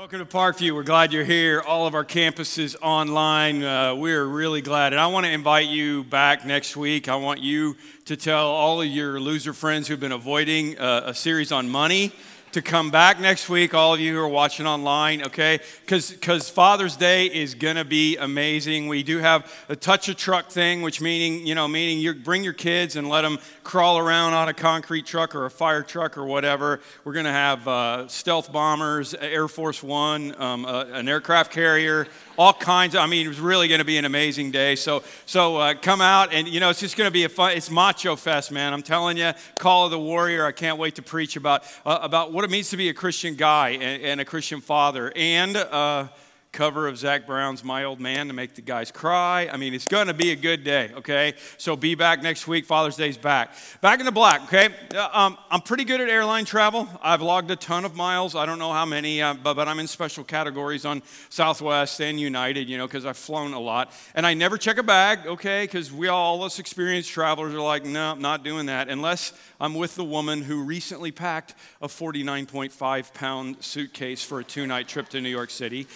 Welcome to Parkview. We're glad you're here. All of our campuses online. Uh, we're really glad. And I want to invite you back next week. I want you to tell all of your loser friends who've been avoiding uh, a series on money to come back next week, all of you who are watching online, okay? Because Father's Day is to be amazing. We do have a touch a truck thing, which meaning, you know, meaning you bring your kids and let them crawl around on a concrete truck or a fire truck or whatever. We're to have uh, stealth bombers, Air Force One, um, uh, an aircraft carrier, all kinds of, I mean, it's really to be an amazing day. So, so uh, come out and, you know, it's just to be a fun, it's Macho Fest, man. I'm telling you, Call of the Warrior. I can't wait to preach about, uh, about what it means to be a Christian guy and, and a Christian father. And, uh, cover of Zac Brown's My Old Man to make the guys cry. I mean, it's going to be a good day, okay? So be back next week. Father's Day's back. Back in the black, okay? Uh, um, I'm pretty good at airline travel. I've logged a ton of miles. I don't know how many, uh, but, but I'm in special categories on Southwest and United, you know, because I've flown a lot. And I never check a bag, okay? Because we all, us experienced travelers, are like, no, I'm not doing that unless I'm with the woman who recently packed a 49.5 pound suitcase for a two night trip to New York City.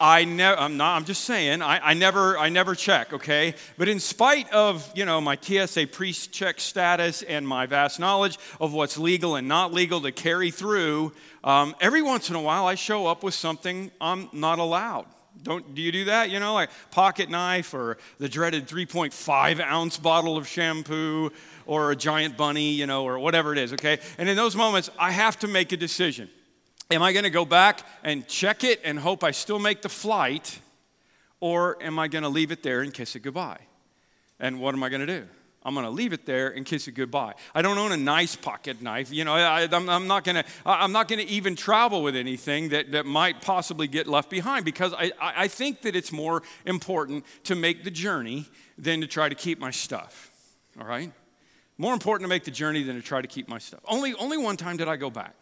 I never, I'm not, I'm just saying, I, I, never, I never check, okay? But in spite of, you know, my TSA pre-check status and my vast knowledge of what's legal and not legal to carry through, um, every once in a while I show up with something I'm not allowed. Don't, do you do that? You know, like pocket knife or the dreaded 3.5 ounce bottle of shampoo or a giant bunny, you know, or whatever it is, okay? And in those moments, I have to make a decision. Am I going to go back and check it and hope I still make the flight? Or am I going to leave it there and kiss it goodbye? And what am I going to do? I'm going to leave it there and kiss it goodbye. I don't own a nice pocket knife. You know, I, am not going to. I'm not going to even travel with anything that, that might possibly get left behind because I, I think that it's more important to make the journey than to try to keep my stuff. All right, more important to make the journey than to try to keep my stuff. Only only one time did I go back.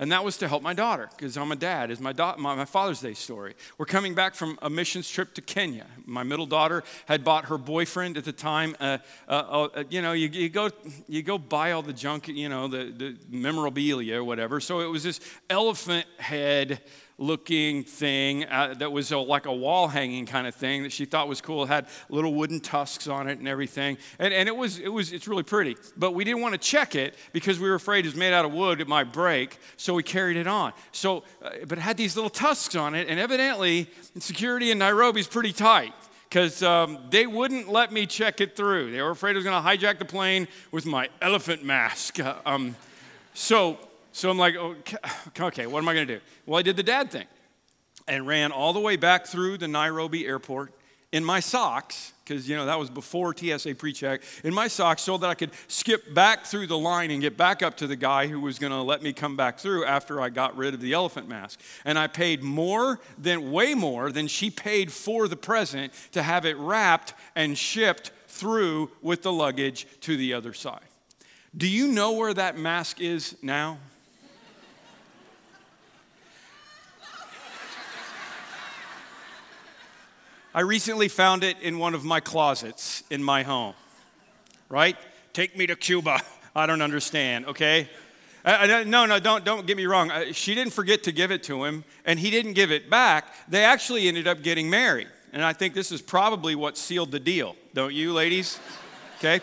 And that was to help my daughter, because I'm a dad, is my, da- my, my, Father's Day story. We're coming back from a missions trip to Kenya. My middle daughter had bought her boyfriend at the time, uh, uh, uh, you know, you, you, go, you go buy all the junk, you know, the, the memorabilia or whatever. So it was this elephant head looking thing uh, that was a, like a wall hanging kind of thing that she thought was cool. It had little wooden tusks on it and everything. And, and it was, it was, it's really pretty. But we didn't want to check it because we were afraid it was made out of wood, it might break. So we carried it on. So, uh, but it had these little tusks on it. And evidently, security in Nairobi is pretty tight because um, they wouldn't let me check it through. They were afraid I was going to hijack the plane with my elephant mask. Um, so so I'm like, oh, okay, okay what am I going to do? Well, I did the dad thing and ran all the way back through the Nairobi airport in my socks, because, you know, that was before TSA pre check, in my socks so that I could skip back through the line and get back up to the guy who was going to let me come back through after I got rid of the elephant mask. And I paid more than, way more than she paid for the present to have it wrapped and shipped through with the luggage to the other side. Do you know where that mask is now? I recently found it in one of my closets in my home. Right? Take me to Cuba. I don't understand, okay? Uh, no, no, don't, don't get me wrong. She didn't forget to give it to him, and he didn't give it back. They actually ended up getting married. And I think this is probably what sealed the deal, don't you, ladies? Okay?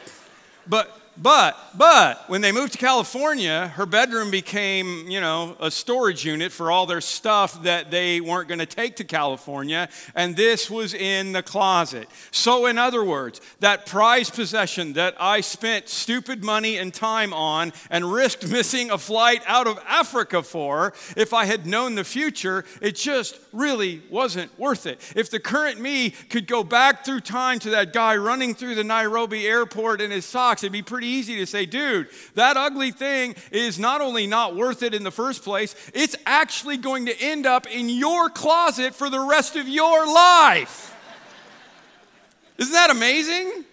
But but, but, when they moved to California, her bedroom became, you know, a storage unit for all their stuff that they weren't going to take to California, and this was in the closet. So, in other words, that prized possession that I spent stupid money and time on and risked missing a flight out of Africa for, if I had known the future, it just really wasn't worth it. If the current me could go back through time to that guy running through the Nairobi airport in his socks, it'd be pretty easy to say, dude, that ugly thing is not only not worth it in the first place, it's actually going to end up in your closet for the rest of your life. Isn't that amazing?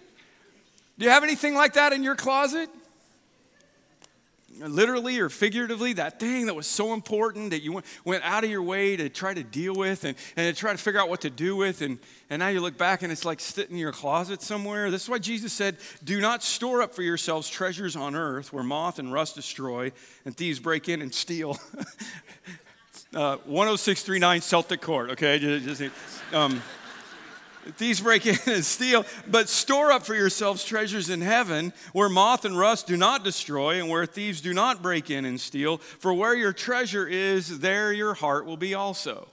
Do you have anything like that in your closet? Literally or figuratively, that thing that was so important that you went, went out of your way to try to deal with and, and to try to figure out what to do with. And, and now you look back and it's like sitting in your closet somewhere. This is why Jesus said, Do not store up for yourselves treasures on earth where moth and rust destroy and thieves break in and steal. Uh, 10639 Celtic Court, okay? Just, just, um, thieves break in and steal, but store up for yourselves treasures in heaven where moth and rust do not destroy and where thieves do not break in and steal. For where your treasure is, there your heart will be also.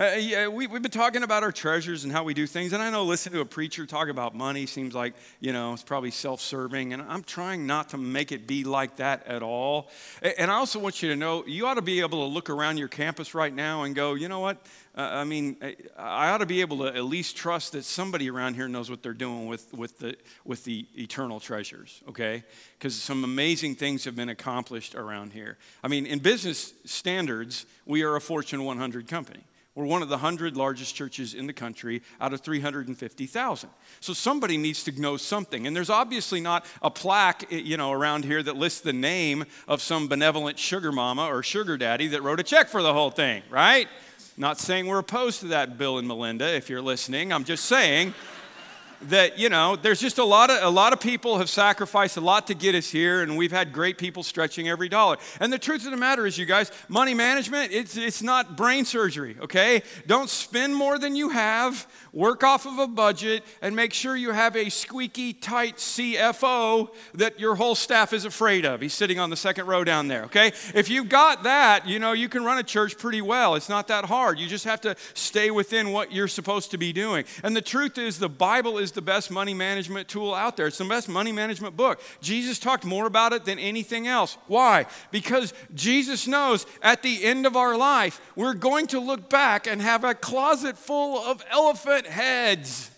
Uh, yeah, we, have been talking about our treasures and how we do things. And I know listening to a preacher talk about money seems like, you know, it's probably self serving. And I'm trying not to make it be like that at all. And I also want you to know you ought to be able to look around your campus right now and go, you know what? Uh, I mean, I ought to be able to at least trust that somebody around here knows what they're doing with, with, the, with the eternal treasures, okay? Because some amazing things have been accomplished around here. I mean, in business standards, we are a Fortune 100 company. We're one of the 100 largest churches in the country out of 350,000. So somebody needs to know something. And there's obviously not a plaque, eh, you know, around here that lists the name of some benevolent sugar mama or sugar daddy that wrote a check for the whole thing, right? Not saying we're opposed to that, Bill and Melinda, if you're listening. I'm just saying that you know there's just a lot of a lot of people have sacrificed a lot to get us here and we've had great people stretching every dollar. And the truth of the matter is you guys money management it's it's not brain surgery okay? Don't spend more than you have. Work off of a budget and make sure you have a squeaky tight CFO that your whole staff is afraid of. He's sitting on the second row down there okay? If you've got that you know you can run a church pretty well. It's not that hard. You just have to stay within what you're supposed to be doing. And the truth is the bible is is the best money management tool out there. It's the best money management book. Jesus talked more about it than anything else. Why? Because Jesus knows at the end of our life, we're going to look back and have a closet full of elephant heads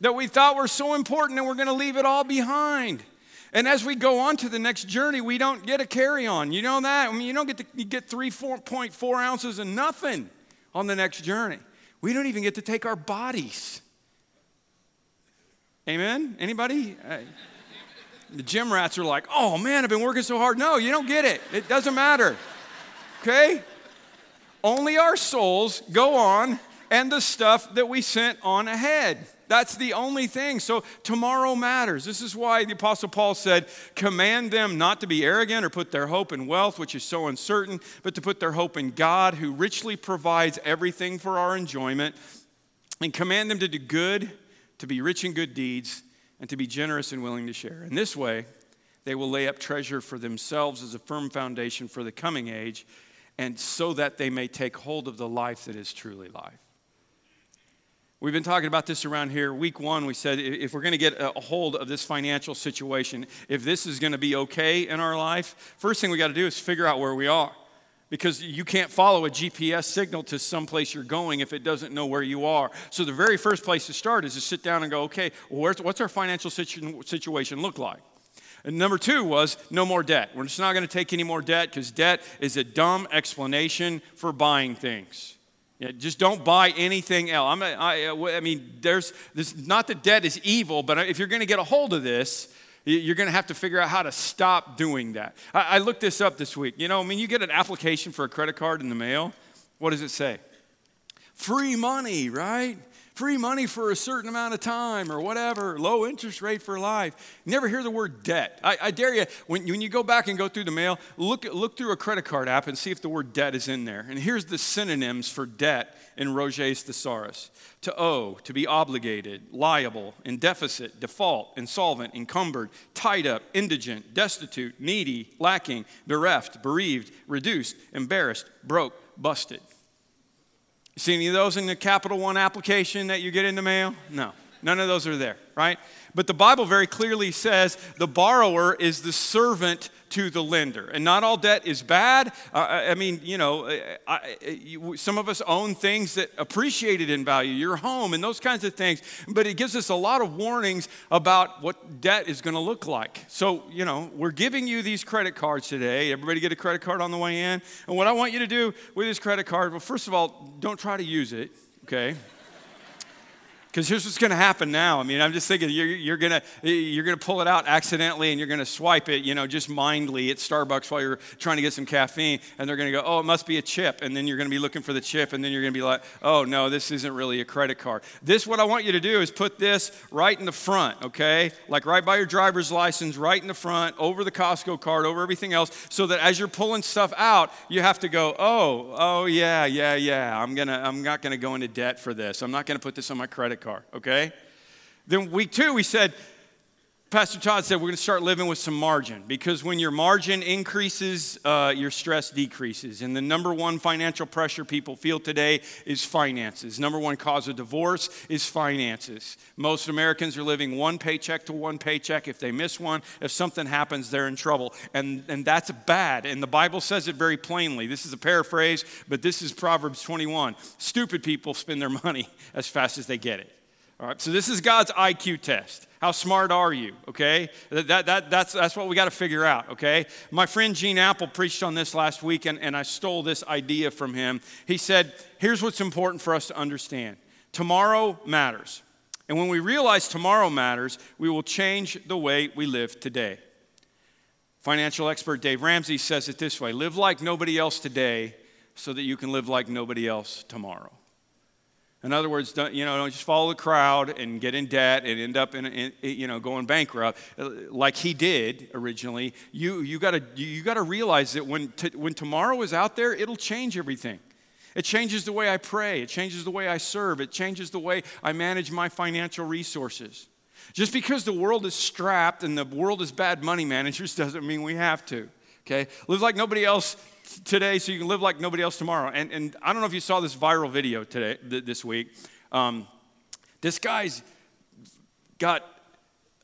that we thought were so important and we're going to leave it all behind. And as we go on to the next journey, we don't get a carry on. You know that? I mean, you don't get to you get 3.4 ounces of nothing on the next journey. We don't even get to take our bodies. Amen? Anybody? The gym rats are like, oh man, I've been working so hard. No, you don't get it. It doesn't matter. Okay? Only our souls go on and the stuff that we sent on ahead. That's the only thing. So tomorrow matters. This is why the Apostle Paul said, Command them not to be arrogant or put their hope in wealth, which is so uncertain, but to put their hope in God, who richly provides everything for our enjoyment, and command them to do good to be rich in good deeds, and to be generous and willing to share. In this way, they will lay up treasure for themselves as a firm foundation for the coming age, and so that they may take hold of the life that is truly life. We've been talking about this around here. Week one, we said if we're going to get a hold of this financial situation, if this is going to be okay in our life, first thing we got to do is figure out where we are because you can't follow a GPS signal to some place you're going if it doesn't know where you are. So the very first place to start is to sit down and go, okay, well, what's our financial situ- situation look like? And number two was no more debt. We're just not going to take any more debt because debt is a dumb explanation for buying things. Yeah, just don't buy anything else. I'm, I, uh, I mean, there's this, not that debt is evil, but if you're going to get a hold of this, you're going to have to figure out how to stop doing that. I, I looked this up this week. You know, I mean, you get an application for a credit card in the mail. What does it say? Free money, right? free money for a certain amount of time or whatever, low interest rate for life. You never hear the word debt. I, I, dare you, when, when you go back and go through the mail, look, look through a credit card app and see if the word debt is in there. And here's the synonyms for debt in Roget's Thesaurus to owe, to be obligated, liable, in deficit, default, insolvent, encumbered, tied up, indigent, destitute, needy, lacking, bereft, bereaved, reduced, embarrassed, broke, busted. See any of those in the Capital One application that you get in the mail? No, none of those are there, right? But the Bible very clearly says the borrower is the servant to the lender. And not all debt is bad. Uh, I mean, you know, I, some of us own things that appreciated in value, your home and those kinds of things. But it gives us a lot of warnings about what debt is going to look like. So, you know, we're giving you these credit cards today. Everybody get a credit card on the way in. And what I want you to do with this credit card, well, first of all, don't try to use it, okay? Because here's what's going to happen now. I mean, I'm just thinking you're, you're going you're gonna pull it out accidentally and you're going to swipe it, you know, just mindly at Starbucks while you're trying to get some caffeine. And they're going to go, oh, it must be a chip. And then you're going to be looking for the chip. And then you're going to be like, oh, no, this isn't really a credit card. This, what I want you to do is put this right in the front, okay? Like right by your driver's license, right in the front, over the Costco card, over everything else, so that as you're pulling stuff out, you have to go, oh, oh, yeah, yeah, yeah. I'm, gonna, I'm not going to go into debt for this. I'm not going to put this on my credit card, okay? Then week two, we said, Pastor Todd said we're going to start living with some margin because when your margin increases, uh, your stress decreases. And the number one financial pressure people feel today is finances. Number one cause of divorce is finances. Most Americans are living one paycheck to one paycheck. If they miss one, if something happens, they're in trouble. And, and that's bad. And the Bible says it very plainly. This is a paraphrase, but this is Proverbs 21. Stupid people spend their money as fast as they get it. All right, so this is God's IQ test. How smart are you? Okay, that, that, that's, that's what we got to figure out. Okay, my friend Gene Appel preached on this last week, and, and I stole this idea from him. He said, Here's what's important for us to understand tomorrow matters. And when we realize tomorrow matters, we will change the way we live today. Financial expert Dave Ramsey says it this way live like nobody else today so that you can live like nobody else tomorrow. In other words, don't, you know, don't just follow the crowd and get in debt and end up in, in you know, going bankrupt uh, like he did originally. You, you got to you gotta realize that when, t- when tomorrow is out there, it'll change everything. It changes the way I pray. It changes the way I serve. It changes the way I manage my financial resources. Just because the world is strapped and the world is bad money managers doesn't mean we have to. Okay? Live like nobody else today so you can live like nobody else tomorrow. And, and I don't know if you saw this viral video today, th- this week. Um, this guy's got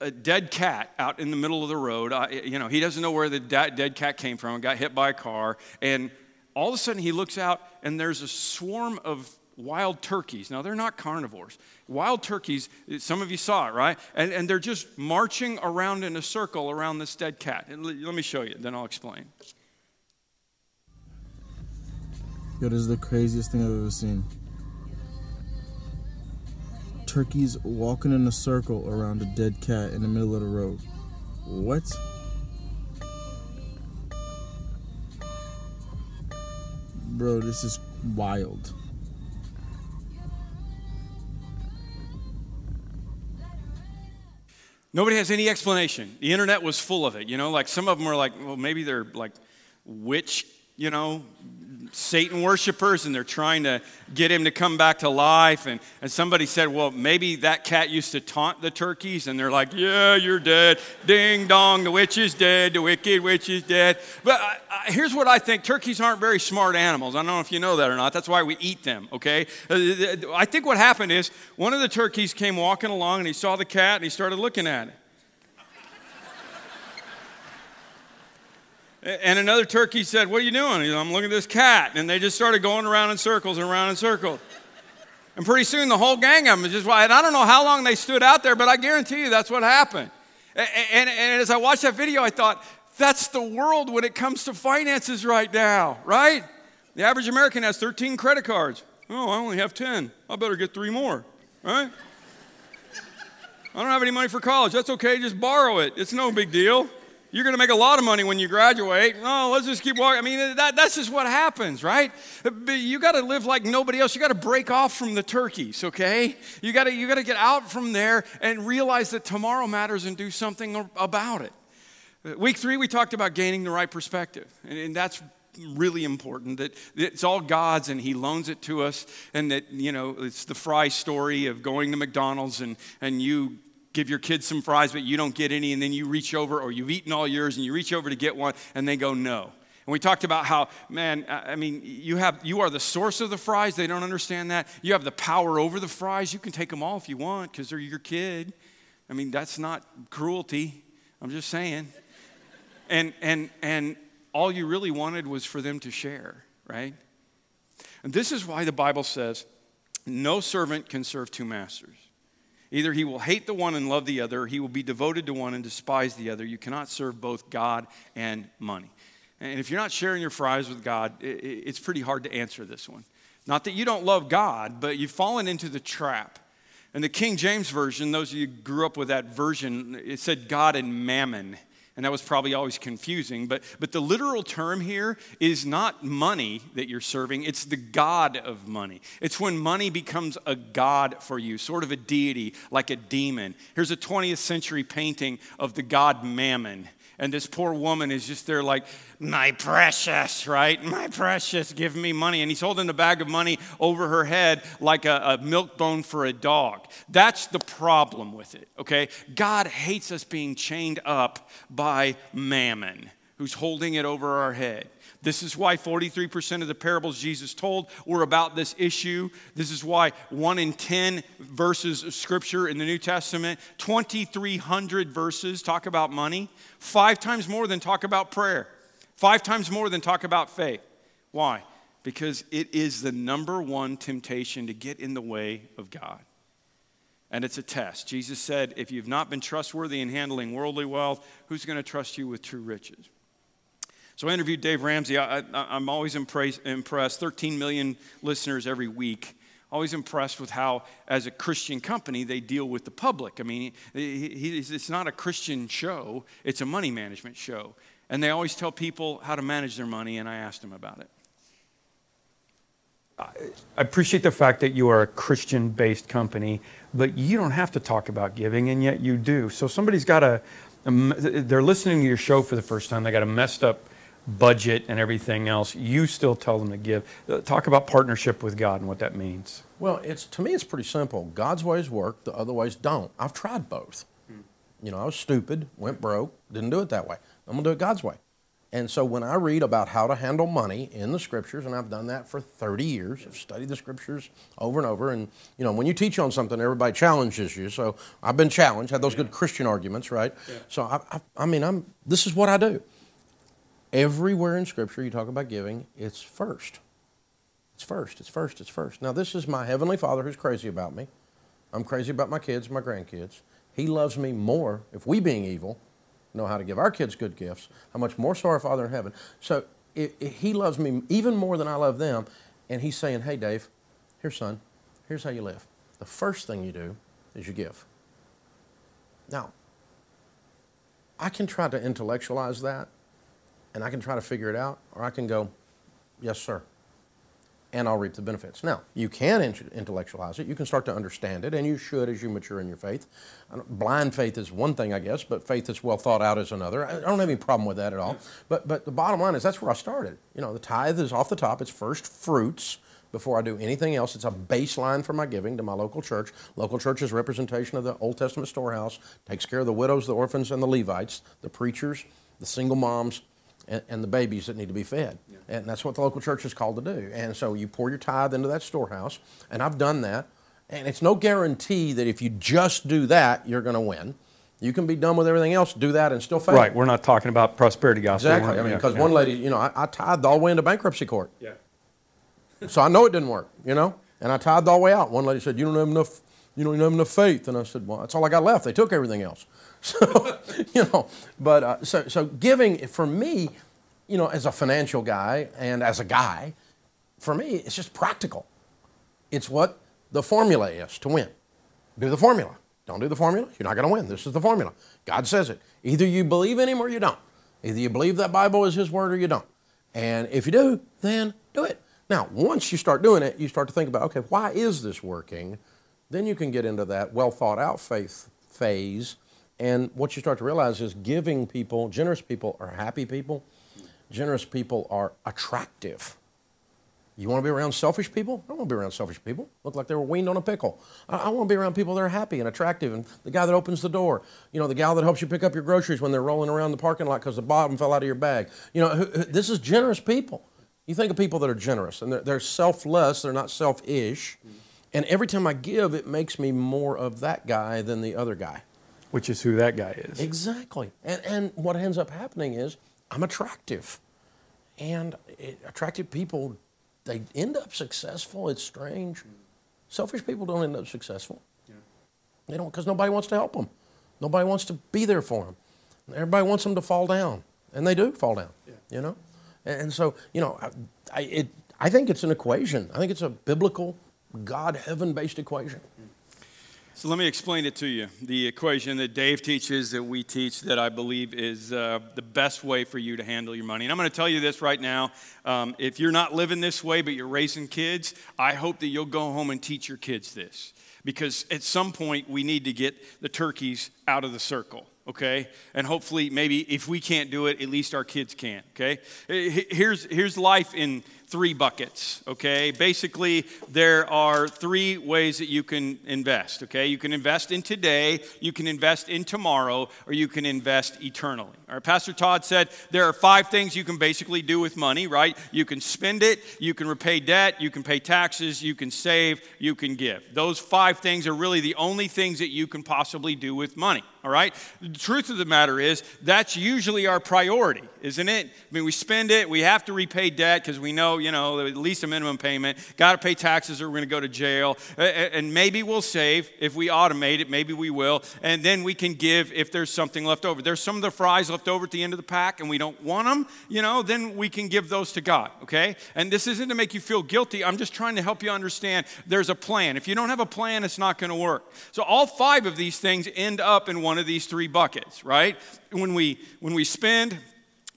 a dead cat out in the middle of the road. I, you know, he doesn't know where the da- dead cat came from. Got hit by a car, and all of a sudden he looks out, and there's a swarm of wild turkeys. Now they're not carnivores. Wild turkeys. Some of you saw it, right? And, and they're just marching around in a circle around this dead cat. Let me show you. Then I'll explain. Yo, this is the craziest thing I've ever seen. Turkeys walking in a circle around a dead cat in the middle of the road. What? Bro, this is wild. Nobody has any explanation. The internet was full of it. You know, like some of them were like, well, maybe they're like witch, you know, Satan worshipers and they're trying to get him to come back to life. And, and somebody said, Well, maybe that cat used to taunt the turkeys. And they're like, Yeah, you're dead. Ding dong, the witch is dead. The wicked witch is dead. But I, I, here's what I think turkeys aren't very smart animals. I don't know if you know that or not. That's why we eat them, okay? Uh, I think what happened is one of the turkeys came walking along and he saw the cat and he started looking at it. And another turkey said, What are you doing? I'm looking at this cat. And they just started going around in circles and around in circles. And pretty soon the whole gang of them just, and I don't know how long they stood out there, but I guarantee you that's what happened. And, and, and as I watched that video, I thought, that's the world when it comes to finances right now, right? The average American has 13 credit cards. Oh, I only have 10. I better get three more, right? I don't have any money for college. That's okay, just borrow it. It's no big deal you're going to make a lot of money when you graduate. No, let's just keep walking. I mean, that, that's just what happens, right? You got to live like nobody else. You got to break off from the turkeys, okay? You got to you got to get out from there and realize that tomorrow matters and do something about it. Week three, we talked about gaining the right perspective, and, and that's really important that it's all God's and He loans it to us, and that, you know, it's the Fry story of going to McDonald's and, and you give your kids some fries, but you don't get any, and then you reach over, or you've eaten all yours, and you reach over to get one, and they go, no. And we talked about how, man, I mean, you, have, you are the source of the fries. They don't understand that. You have the power over the fries. You can take them all if you want because they're your kid. I mean, that's not cruelty. I'm just saying. And, and, and all you really wanted was for them to share, right? And this is why the Bible says no servant can serve two masters. Either he will hate the one and love the other, or he will be devoted to one and despise the other. You cannot serve both God and money. And if you're not sharing your fries with God, it's pretty hard to answer this one. Not that you don't love God, but you've fallen into the trap. And the King James Version, those of you who grew up with that version, it said God and mammon. And that was probably always confusing. But, but the literal term here is not money that you're serving, it's the God of money. It's when money becomes a God for you, sort of a deity, like a demon. Here's a 20th century painting of the god Mammon. And this poor woman is just there, like, my precious, right? My precious, give me money. And he's holding a bag of money over her head like a, a, milk bone for a dog. That's the problem with it, okay? God hates us being chained up by mammon, who's holding it over our head. This is why 43% of the parables Jesus told were about this issue. This is why 1 in 10 verses of scripture in the New Testament, 2,300 verses talk about money, five times more than talk about prayer, five times more than talk about faith. Why? Because it is the number one temptation to get in the way of God. And it's a test. Jesus said, if you've not been trustworthy in handling worldly wealth, who's going to trust you with true riches? So I interviewed Dave Ramsey. I, am always impressed. 13 million listeners every week. Always impressed with how, as a Christian company, they deal with the public. I mean, he, he, it's not a Christian show, it's a money management show. And they always tell people how to manage their money, and I asked him about it. I appreciate the fact that you are a Christian based company, but you don't have to talk about giving, and yet you do. So somebody's got a, um, they're listening to your show for the first time, they got a messed up budget and everything else, you still tell them to give. Uh, talk about partnership with God and what that means. Well, it's to me, it's pretty simple. God's ways work, the other ways don't. I've tried both. You know, I was stupid, went broke, didn't do it that way. I'm gonna do it God's way. And so when I read about how to handle money in the scriptures, and I've done that for 30 years, I've studied the scriptures over and over. And, you know, when you teach on something, everybody challenges you. So I've been challenged, had those yeah. good Christian arguments, right? Yeah. So, I, I, I mean, I'm, this is what I do. Everywhere in Scripture you talk about giving, it's first. It's first, it's first, it's first. Now, this is my Heavenly Father who's crazy about me. I'm crazy about my kids, my grandkids. He loves me more, if we being evil know how to give our kids good gifts, how much more so our Father in heaven. So it, it, He loves me even more than I love them. And He's saying, hey, Dave, here, son, here's how you live. The first thing you do is you give. Now, I can try to intellectualize that, and I can try to figure it out, or I can go, yes, sir, and I'll reap the benefits. Now, you can intellectualize it, you can start to understand it, and you should as you mature in your faith. Blind faith is one thing, I guess, but faith that's well thought out is another. I don't have any problem with that at all. But, but the bottom line is that's where I started. You know, the tithe is off the top, it's first fruits before I do anything else. It's a baseline for my giving to my local church. Local church is representation of the Old Testament storehouse, takes care of the widows, the orphans, and the Levites, the preachers, the single moms, and, and, the babies that need to be fed. Yeah. And that's what the local church is called to do. And so you pour your tithe into that storehouse, and I've done that. And it's no guarantee that if you just do that, you're going to win. You can be done with everything else, do that, and still fail. Right. We're not talking about prosperity gospel. Exactly. I mean, because yeah, one lady, you know, I, I tithed all the way into bankruptcy court. Yeah. so I know it didn't work, you know, and I tithed all the way out. One lady said, "You don't have enough, you don't have enough faith," and I said, "Well, that's all I got left. They took everything else." So, you know, but uh, so so giving for me you know, as a financial guy and as a guy, for me, it's just practical. It's what the formula is to win. Do the formula. Don't do the formula, you're not going to win. This is the formula. God says it. Either you believe in Him or you don't. Either you believe that Bible is His Word or you don't. And if you do, then do it. Now, once you start doing it, you start to think about, okay, why is this working? Then you can get into that well thought out faith phase. And what you start to realize is giving people, generous people, are happy people generous people are attractive. You want to be around selfish people? I don't want to be around selfish people. Look like they were weaned on a pickle. I, I, want to be around people that are happy and attractive and the guy that opens the door. You know, the gal that helps you pick up your groceries when they're rolling around the parking lot because the bottom fell out of your bag. You know, who, who, this is generous people. You think of people that are generous and they're, they're selfless, they're not selfish. And every time I give, it makes me more of that guy than the other guy. Which is who that guy is. Exactly. And, and what ends up happening is I'm attractive. And it, attractive people, they end up successful. It's strange. Selfish people don't end up successful. Yeah. They don't, because nobody wants to help them. Nobody wants to be there for them. Everybody wants them to fall down, and they do fall down. Yeah. You know, and, and, so you know, I, I, it, I think it's an equation. I think it's a biblical, God heaven based equation. Mm. So let me explain it to you. The equation that Dave teaches, that we teach, that I believe is uh, the best way for you to handle your money. And I'm going to tell you this right now. Um, if you're not living this way, but you're raising kids, I hope that you'll go home and teach your kids this. Because at some point, we need to get the turkeys out of the circle okay? And hopefully, maybe if we can't do it, at least our kids can, okay? Here's, here's life in three buckets, okay? Basically, there are three ways that you can invest, okay? You can invest in today, you can invest in tomorrow, or you can invest eternally. All right, Pastor Todd said there are five things you can basically do with money, right? You can spend it, you can repay debt, you can pay taxes, you can save, you can give. Those five things are really the only things that you can possibly do with money, all right? The truth of the matter is, that's usually our priority, isn't it? I mean, we spend it, we have to repay debt because we know, you know, at least a minimum payment. Got to pay taxes or we're going to go to jail. And maybe we'll save if we automate it. Maybe we will. And then we can give if there's something left over. There's some of the fries left over at the end of the pack and we don't want them, you know, then we can give those to God, okay? And this isn't to make you feel guilty. I'm just trying to help you understand there's a plan. If you don't have a plan, it's not going to work. So all five of these things end up in one of these three buckets, right? When we when we spend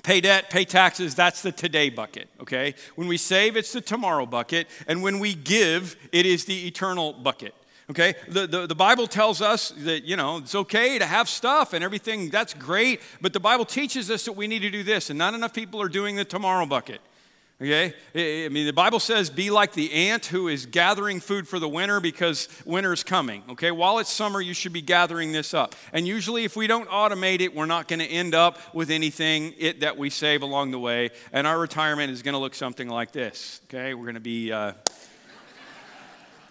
Pay debt, pay taxes, that's the today bucket, okay? When we save, it's the tomorrow bucket. And when we give, it is the eternal bucket. Okay, the, the, the, Bible tells us that, you know, it's okay to have stuff and everything, that's great, but the Bible teaches us that we need to do this, and not enough people are doing the tomorrow bucket. Okay? I mean, the Bible says be like the ant who is gathering food for the winter because winter is coming. Okay? While it's summer, you should be gathering this up. And usually, if we don't automate it, we're not going to end up with anything it, that we save along the way. And our retirement is going to look something like this. Okay? We're going to be. Uh,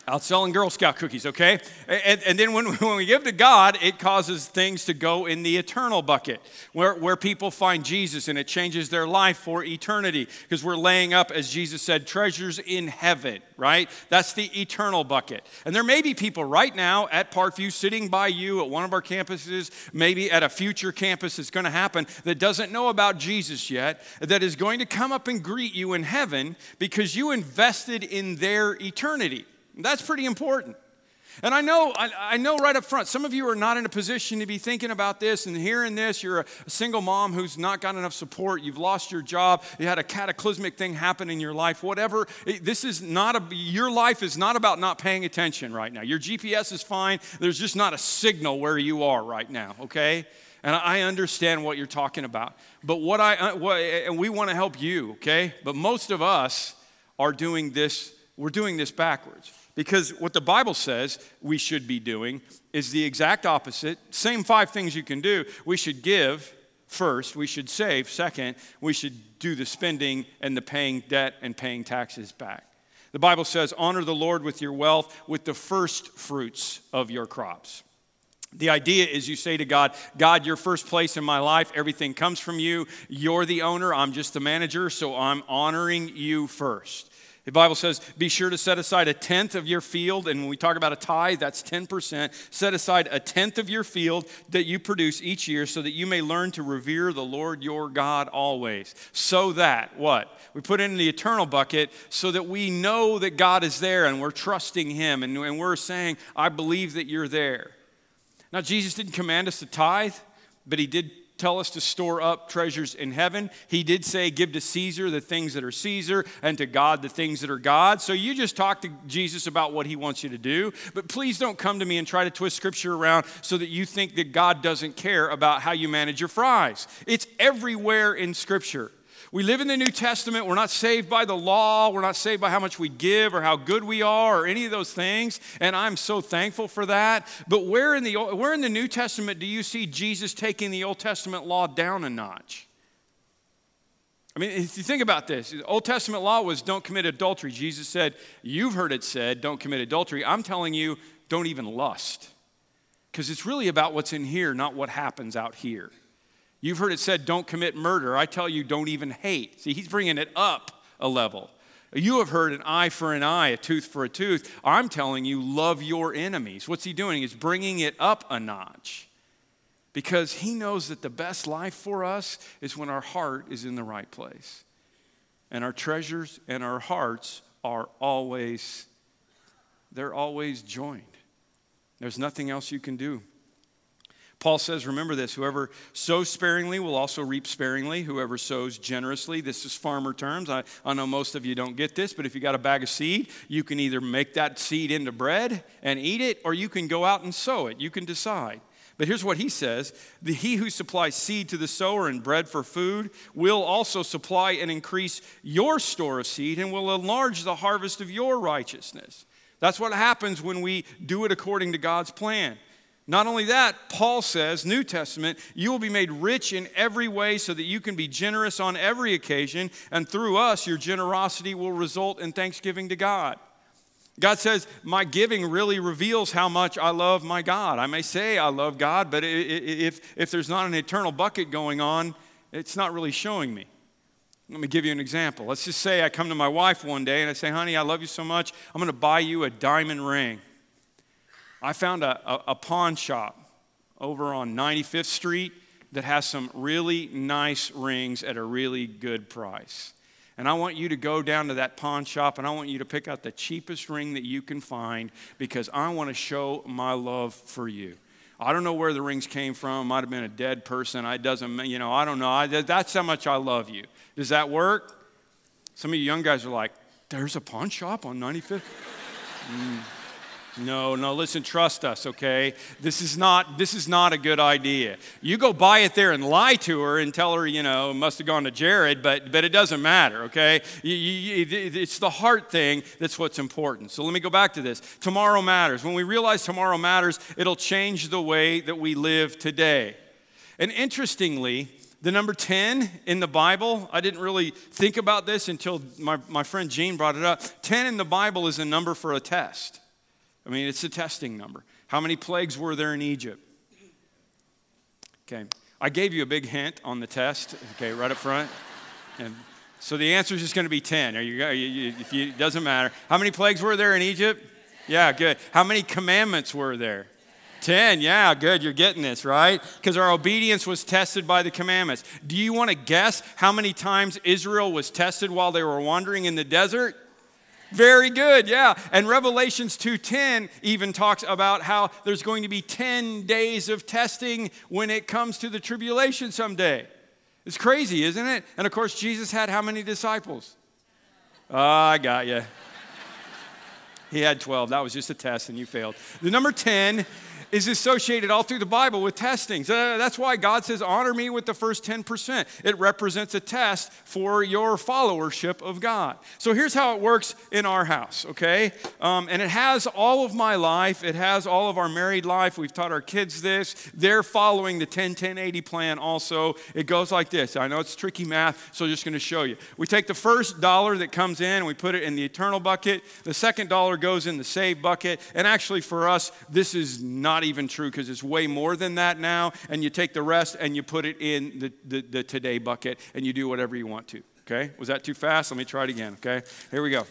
out selling Girl Scout cookies, okay? And, and then when, when we give to God, it causes things to go in the eternal bucket where, where people find Jesus and it changes their life for eternity because we're laying up, as Jesus said, treasures in heaven, right? That's the eternal bucket. And there may be people right now at Parkview sitting by you at one of our campuses, maybe at a future campus that's going to happen, that doesn't know about Jesus yet, that is going to come up and greet you in heaven because you invested in their eternity. That's pretty important. And I know, I, I, know right up front, some of you are not in a position to be thinking about this and hearing this. You're a, a, single mom who's not got enough support. You've lost your job. You had a cataclysmic thing happen in your life. Whatever. This is not a, your life is not about not paying attention right now. Your GPS is fine. There's just not a signal where you are right now, okay? And I understand what you're talking about. But what I, uh, what, and we want to help you, okay? But most of us are doing this, we're doing this backwards. Because what the Bible says we should be doing is the exact opposite. Same five things you can do. We should give first, we should save second, we should do the spending and the paying debt and paying taxes back. The Bible says, honor the Lord with your wealth, with the first fruits of your crops. The idea is you say to God, God, you're first place in my life. Everything comes from you. You're the owner. I'm just the manager, so I'm honoring you first. The Bible says, be sure to set aside a tenth of your field. And when we talk about a tithe, that's 10%. Set aside a tenth of your field that you produce each year so that you may learn to revere the Lord your God always. So that, what? We put it in the eternal bucket so that we know that God is there and we're trusting Him and, and we're saying, I believe that you're there. Now, Jesus didn't command us to tithe, but He did tell us to store up treasures in heaven. He did say, Give to Caesar the things that are Caesar, and to God the things that are God. So you just talk to Jesus about what he wants you to do. But please don't come to me and try to twist scripture around so that you think that God doesn't care about how you manage your fries. It's everywhere in scripture. We live in the New Testament. We're not saved by the law. We're not saved by how much we give or how good we are or any of those things. And I'm so thankful for that. But where in the, where in the New Testament do you see Jesus taking the Old Testament law down a notch? I mean, if you think about this, Old Testament law was don't commit adultery. Jesus said, You've heard it said, don't commit adultery. I'm telling you, don't even lust. Because it's really about what's in here, not what happens out here. You've heard it said, don't commit murder. I tell you, don't even hate. See, he's bringing it up a level. You have heard an eye for an eye, a tooth for a tooth. I'm telling you, love your enemies. What's he doing? He's bringing it up a notch because he knows that the best life for us is when our heart is in the right place. And our treasures and our hearts are always, they're always joined. There's nothing else you can do. Paul says, remember this whoever sows sparingly will also reap sparingly. Whoever sows generously, this is farmer terms. I, I know most of you don't get this, but if you got a bag of seed, you can either make that seed into bread and eat it, or you can go out and sow it. You can decide. But here's what he says the, He who supplies seed to the sower and bread for food will also supply and increase your store of seed and will enlarge the harvest of your righteousness. That's what happens when we do it according to God's plan. Not only that, Paul says, New Testament, you will be made rich in every way so that you can be generous on every occasion, and through us, your generosity will result in thanksgiving to God. God says, My giving really reveals how much I love my God. I may say I love God, but if, if there's not an eternal bucket going on, it's not really showing me. Let me give you an example. Let's just say I come to my wife one day and I say, Honey, I love you so much, I'm going to buy you a diamond ring. I found a, a, a pawn shop over on 95th Street that has some really nice rings at a really good price. And I want you to go down to that pawn shop and I want you to pick out the cheapest ring that you can find because I want to show my love for you. I don't know where the rings came from. Might have been a dead person. I doesn't, you know, I don't know. I, that's how much I love you. Does that work? Some of you young guys are like, there's a pawn shop on 95th. mm. No, no, listen, trust us, okay? This is not this is not a good idea. You go buy it there and lie to her and tell her, you know, must have gone to Jared, but but it doesn't matter, okay? You, you, it's the heart thing that's what's important. So let me go back to this. Tomorrow matters. When we realize tomorrow matters, it'll change the way that we live today. And interestingly, the number 10 in the Bible, I didn't really think about this until my, my friend Gene brought it up. 10 in the Bible is a number for a test. I mean, it's a testing number. How many plagues were there in Egypt? Okay. I gave you a big hint on the test, okay, right up front. And so the answer is just going to be 10. Are you, are you, if you, it doesn't matter. How many plagues were there in Egypt? Yeah, good. How many commandments were there? 10. Yeah, good. You're getting this, right? Because our obedience was tested by the commandments. Do you want to guess how many times Israel was tested while they were wandering in the desert? Very good, yeah. And Revelations 2:10 even talks about how there's going to be 10 days of testing when it comes to the tribulation someday. It's crazy, isn't it? And of course, Jesus had how many disciples? Oh, I got you. He had 12. That was just a test and you failed. The number 10 is associated all through the Bible with testings. So that's why God says, honor me with the first 10%. It represents a test for your followership of God. So here's how it works in our house, okay? Um, and it has all of my life, it has all of our married life. We've taught our kids this. They're following the 10 10 80 plan also. It goes like this. I know it's tricky math, so I'm just going to show you. We take the first dollar that comes in and we put it in the eternal bucket. The second dollar goes in the save bucket. And actually, for us, this is not even true because it's way more than that now. And you take the rest and you put it in the, the, the today bucket and you do whatever you want to. Okay? Was that too fast? Let me try it again. Okay? Here we go.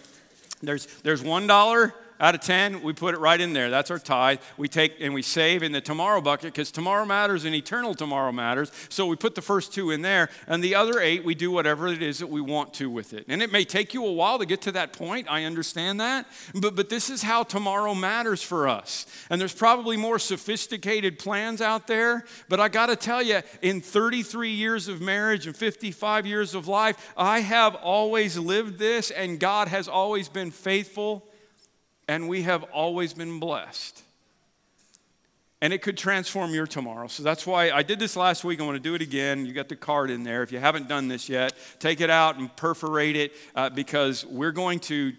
There's, there's $1 out of 10, we put it right in there. That's our tithe. We take and we save in the tomorrow bucket because tomorrow matters and eternal tomorrow matters. So we put the first two in there, and the other eight, we do whatever it is that we want to with it. And it may take you a while to get to that point. I understand that. But, but this is how tomorrow matters for us. And there's probably more sophisticated plans out there. But I got to tell you, in 33 years of marriage and 55 years of life, I have always lived this, and God has always been faithful and we have always been blessed. And it could transform your tomorrow. So that's why I did this last week. I want to do it again. You got the card in there. If you haven't done this yet, take it out and perforate it uh, because we're going to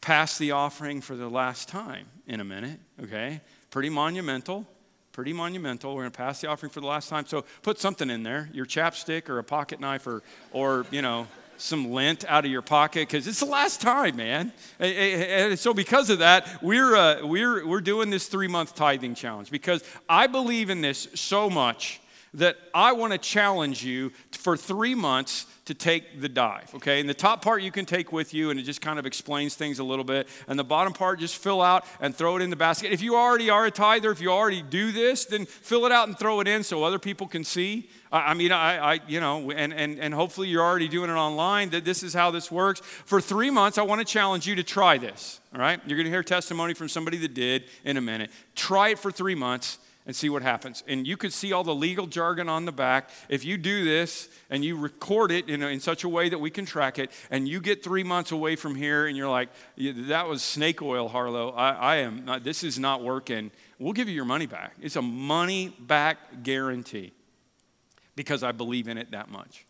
pass the offering for the last time in a minute, okay? Pretty monumental. Pretty monumental. We're going to pass the offering for the last time. So put something in there your chapstick or a pocket knife or, or you know, some lint out of your pocket because it's the last time, man. And so, because of that, we're, uh, we're, we're doing this three month tithing challenge because I believe in this so much that I want to challenge you for three months to take the dive, okay? And the top part you can take with you, and it just kind of explains things a little bit. And the bottom part, just fill out and throw it in the basket. If you already are a tither, if you already do this, then fill it out and throw it in so other people can see. I, mean, I, I, you know, and, and, and hopefully you're already doing it online, that this is how this works. For three months, I want to challenge you to try this, all right? You're going to hear testimony from somebody that did in a minute. Try it for three months and see what happens. And you could see all the legal jargon on the back. If you do this and you record it in, a, in such a way that we can track it, and you get three months away from here and you're like, that was snake oil, Harlow. I, I am not, this is not working. We'll give you your money back. It's a money back guarantee because I believe in it that much.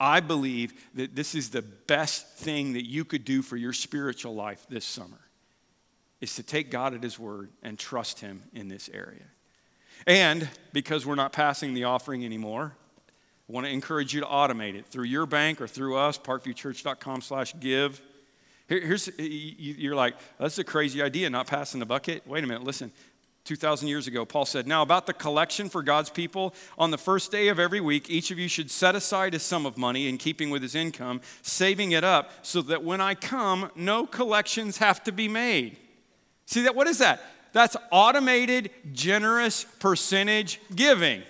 I believe that this is the best thing that you could do for your spiritual life this summer is to take God at his word and trust him in this area. And because we're not passing the offering anymore, I want to encourage you to automate it through your bank or through us, parkviewchurch.com slash give. here's, you're like, that's a crazy idea, not passing the bucket. Wait a minute, listen. 2,000 years ago, Paul said, Now, about the collection for God's people, on the first day of every week, each of you should set aside a sum of money in keeping with his income, saving it up so that when I come, no collections have to be made. See that? What is that? That's automated, generous percentage giving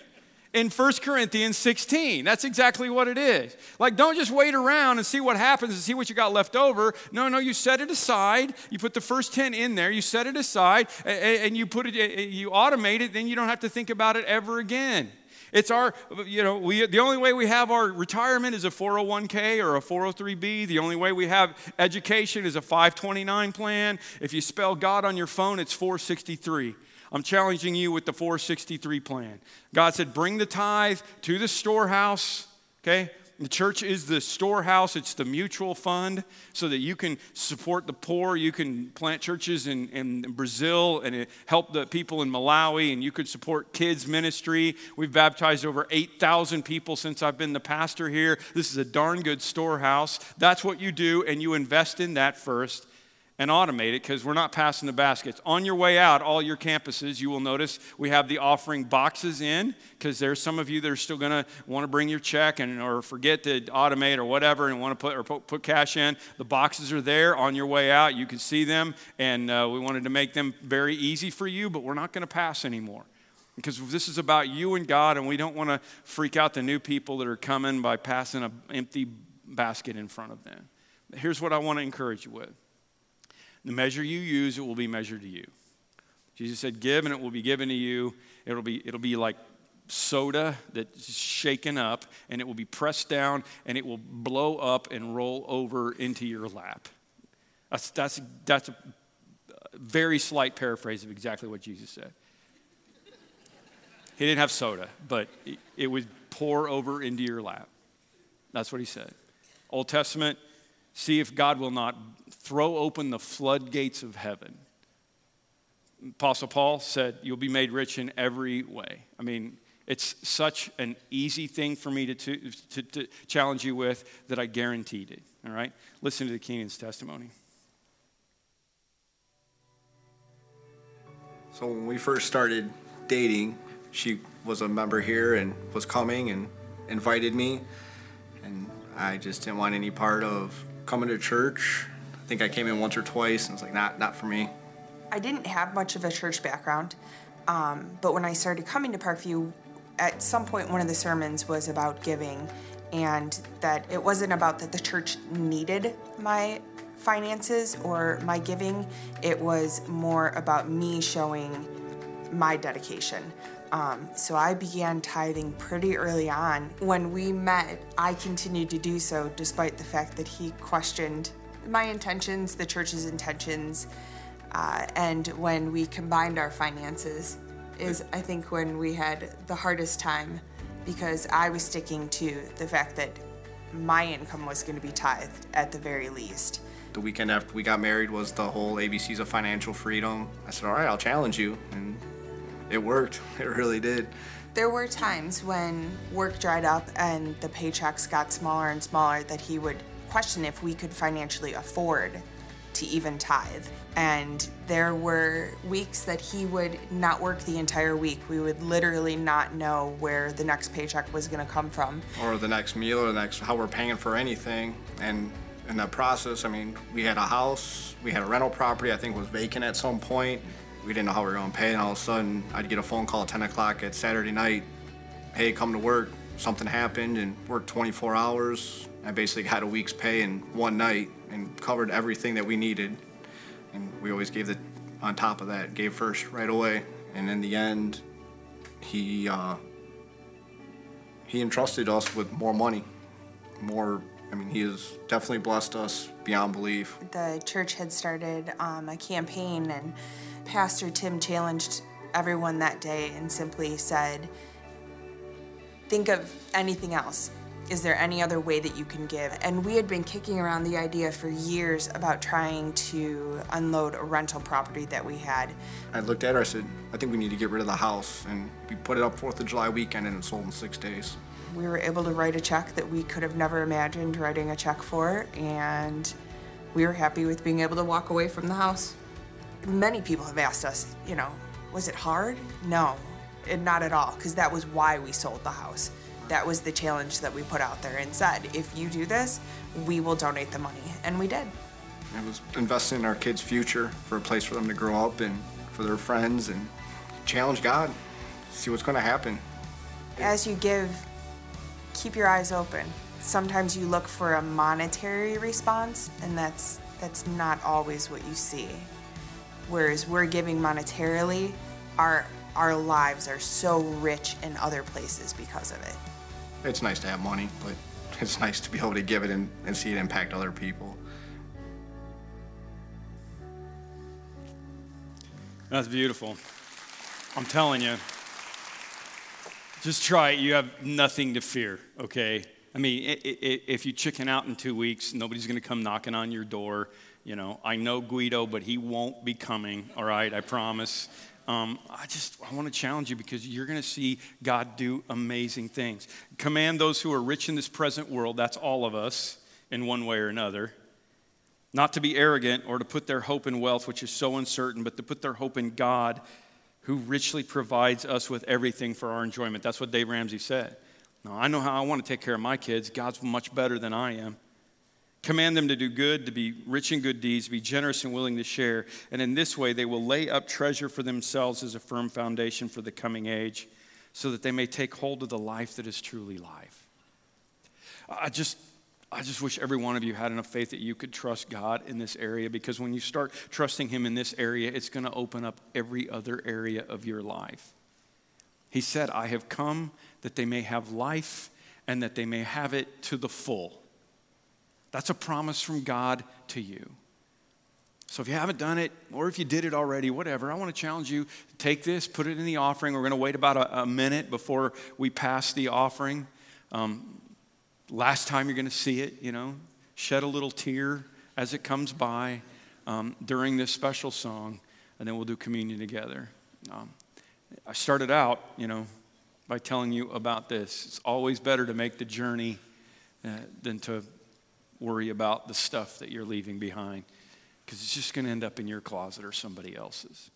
in 1 Corinthians 16. That's exactly what it is. Like, don't just wait around and see what happens and see what you got left over. No, no, you set it aside. You put the first 10 in there, you set it aside, and you put it, you automate it, then you don't have to think about it ever again. It's our, you know, we, the only way we have our retirement is a 401k or a 403b. The only way we have education is a 529 plan. If you spell God on your phone, it's 463. I'm challenging you with the 463 plan. God said, bring the tithe to the storehouse, okay? The church is the storehouse, it's the mutual fund so that you can support the poor. You can plant churches in, in Brazil and help the people in Malawi, and you could support kids' ministry. We've baptized over 8,000 people since I've been the pastor here. This is a darn good storehouse. That's what you do, and you invest in that first and automate it because we're not passing the baskets. On your way out, all your campuses, you will notice we have the offering boxes in because there's some of you that are still going to want to bring your check and or forget to automate or whatever and want to put or put, put cash in. The boxes are there on your way out. You can see them, and uh, we wanted to make them very easy for you, but we're not going to pass anymore because this is about you and God, and we don't want to freak out the new people that are coming by passing an empty basket in front of them. Here's what I want to encourage you with the measure you use, it will be measured to you. Jesus said, Give, and it will be given to you. It'll be, it'll be like soda that's shaken up, and it will be pressed down, and it will blow up and roll over into your lap. That's, that's, that's a very slight paraphrase of exactly what Jesus said. He didn't have soda, but it, it would pour over into your lap. That's what he said. Old Testament, see if God will not throw open the floodgates of heaven. Apostle Paul said, You'll be made rich in every way. I mean, it's such an easy thing for me to, to, to, to challenge you with that I guaranteed it. All right? Listen to the Keenan's testimony. So, when we first started dating, she was a member here and was coming and invited me. And I just didn't want any part of coming to church I think I came in once or twice and it's like, not, not for me. I didn't have much of a church background, um, but when I started coming to Parkview, at some point one of the sermons was about giving, and that it wasn't about that the church needed my finances or my giving. It was more about me showing my dedication. Um, so I began tithing pretty early on. When we met, I continued to do so despite the fact that he questioned my intentions, the church's intentions, uh, and when we combined our finances is I think when we had the hardest time because I was sticking to the fact that my income was going to be tithed at the very least. The weekend after we got married was the whole ABCs of financial freedom. I said, all right, I'll challenge you. And it worked. It really did. There were times when work dried up and the paychecks got smaller and smaller that he would question if we could financially afford to even tithe. And there were weeks that he would not work the entire week. We would literally not know where the next paycheck was going to come from. or the next meal or the next how we're paying for anything and in that process i mean we had a house we had a rental property i think was vacant at some point we didn't know how we were going to pay and all of a sudden i'd get a phone call at 10 o'clock at saturday night hey come to work something happened and worked 24 hours i basically had a week's pay in one night and covered everything that we needed and we always gave the on top of that gave first right away and in the end he uh, he entrusted us with more money, more. I mean, he has definitely blessed us beyond belief. the church had started um, a campaign, and Pastor Tim challenged everyone that day and simply said, Think of anything else. Is there any other way that you can give? And we had been kicking around the idea for years about trying to unload a rental property that we had. I looked at her. I said, "I think we need to get rid of the house." And we put it up Fourth of July weekend, and it sold in six days. We were able to write a check that we could have never imagined writing a check for, and we were happy with being able to walk away from the house. Many people have asked us, you know, was it hard? No, it, not at all, because that was why we sold the house. That was the challenge that we put out there and said, if you do this, we will donate the money. And we did. It was investing in our kids' future for a place for them to grow up and for their friends and challenge God, see what's going to happen. As you give, keep your eyes open. Sometimes you look for a monetary response, and that's that's not always what you see. Whereas we're giving monetarily, our our lives are so rich in other places because of it. It's nice to have money, but it's nice to be able to give it and, and see it impact other people. That's beautiful. I'm telling you. Just try it. You have nothing to fear, okay? I mean, i- i- if you chicken out in two weeks, nobody's going to come knocking on your door. You know, I know Guido, but he won't be coming, all right? I promise. Um, I just I want to challenge you because you're going to see God do amazing things. Command those who are rich in this present world, that's all of us in one way or another not to be arrogant or to put their hope in wealth, which is so uncertain, but to put their hope in God, who richly provides us with everything for our enjoyment. That's what Dave Ramsey said. Now, I know how I want to take care of my kids. God's much better than I am. Command them to do good, to be rich in good deeds, be generous and willing to share. And in this way, they will lay up treasure for themselves as a firm foundation for the coming age, so that they may take hold of the life that is truly life. I just, I just wish every one of you had enough faith that you could trust God in this area because when you start trusting Him in this area, it's going to open up every other area of your life. He said, I have come that they may have life and that they may have it to the full. That's a promise from God to you. So if you haven't done it, or if you did it already, whatever, I want to challenge you take this, put it in the offering. We're going to wait about a, a minute before we pass the offering. Um, last time you're going to see it, you know, shed a little tear as it comes by um, during this special song, and then we'll do communion together. Um, I started out, you know, by telling you about this. It's always better to make the journey uh, than to worry about the stuff that you're leaving behind because it's just going to end up in your closet or somebody else's.